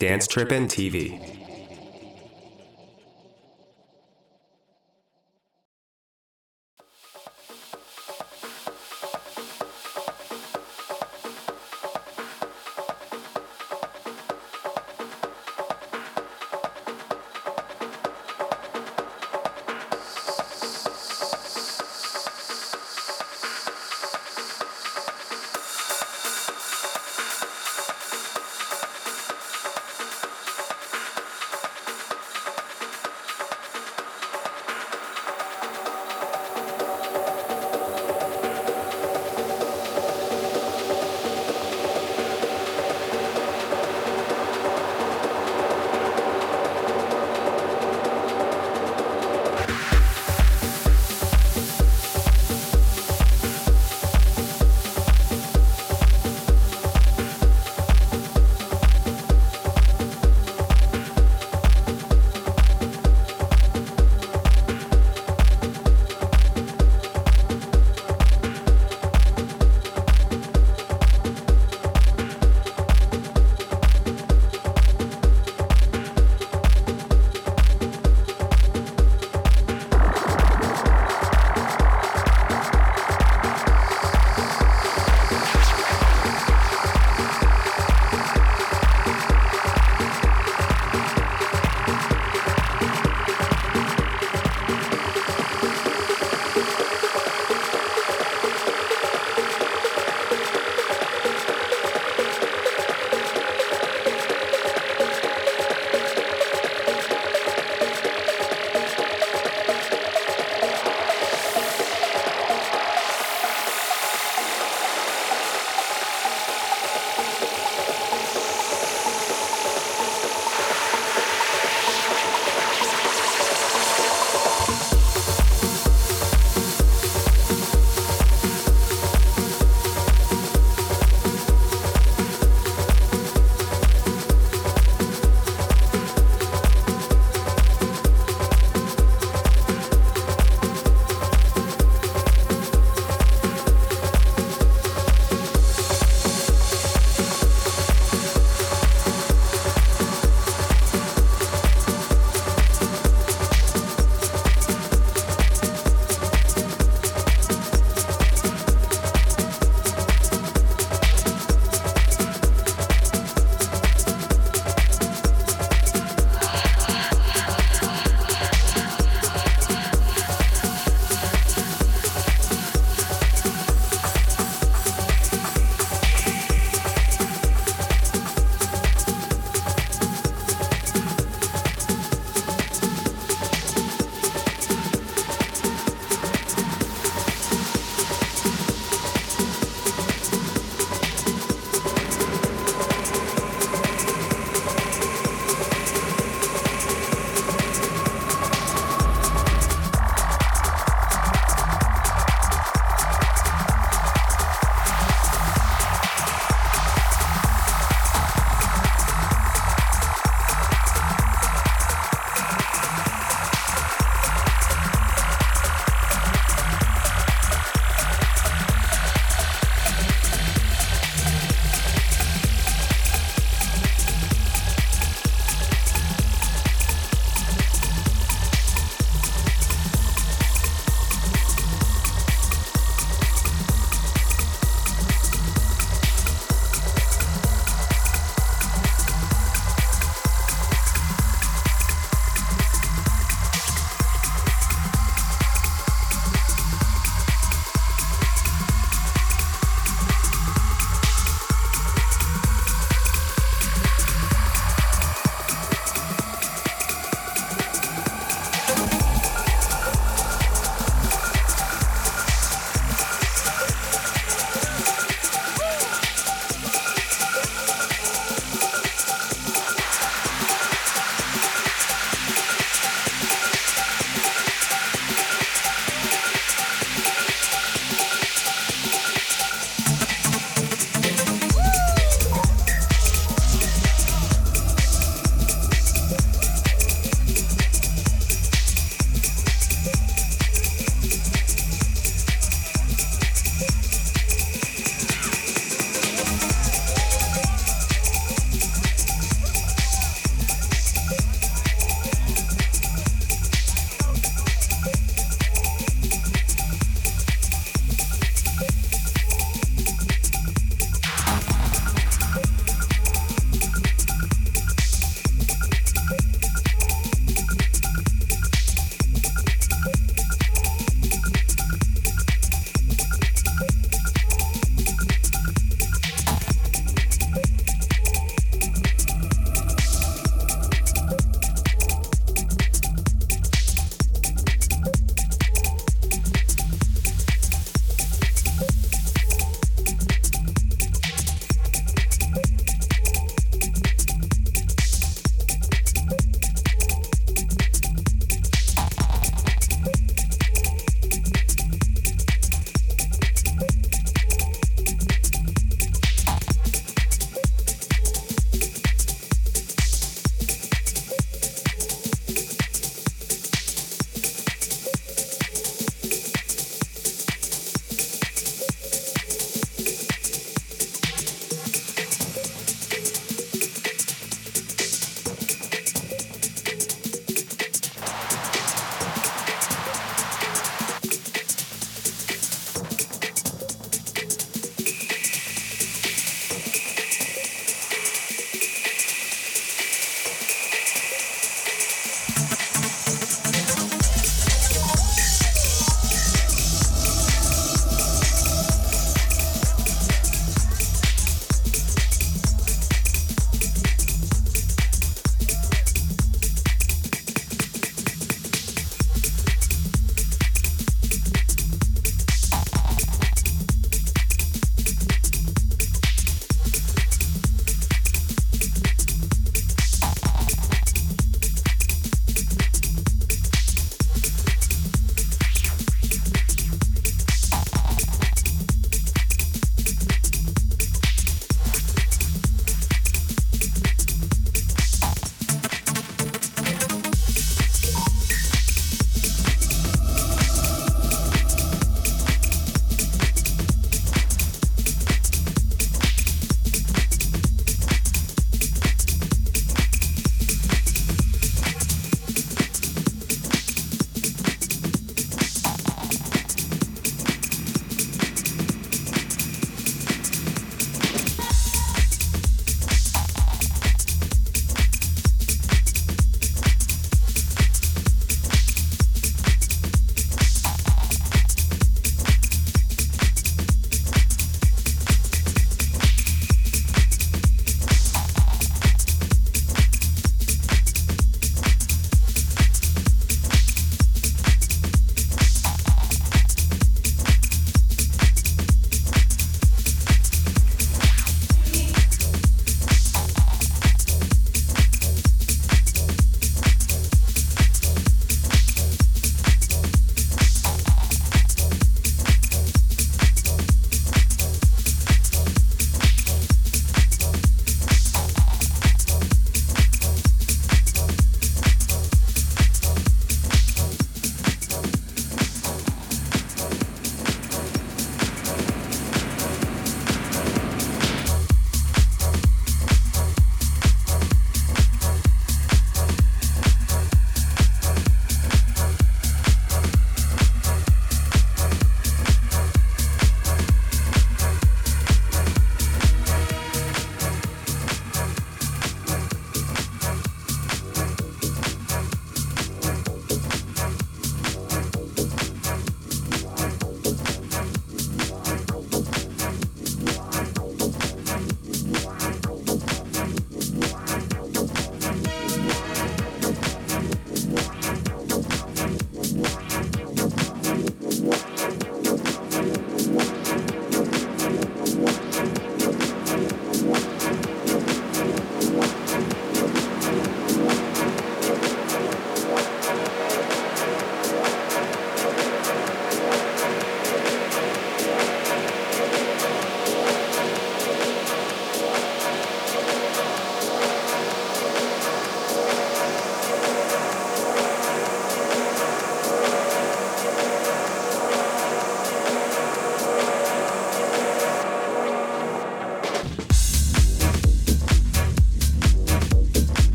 Dance Trippin' TV.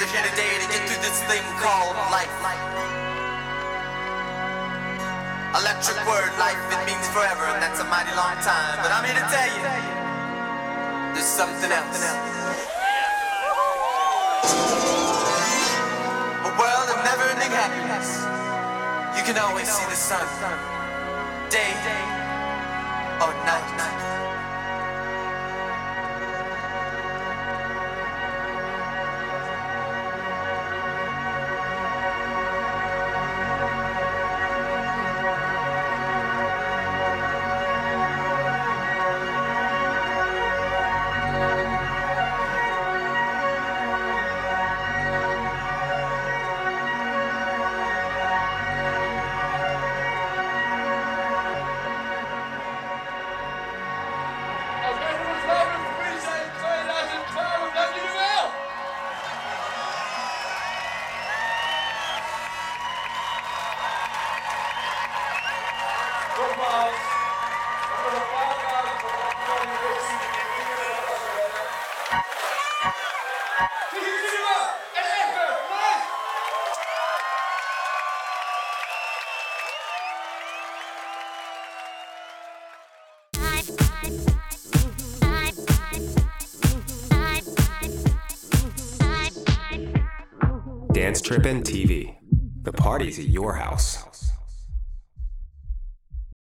Gathered here today to get through this thing called life. Electric word, life, it means forever, and that's a mighty long time. But I'm here to tell you, there's something else. A world of never-ending happiness. You can always see the sun, day or night. Trippin' TV. The party's at your house.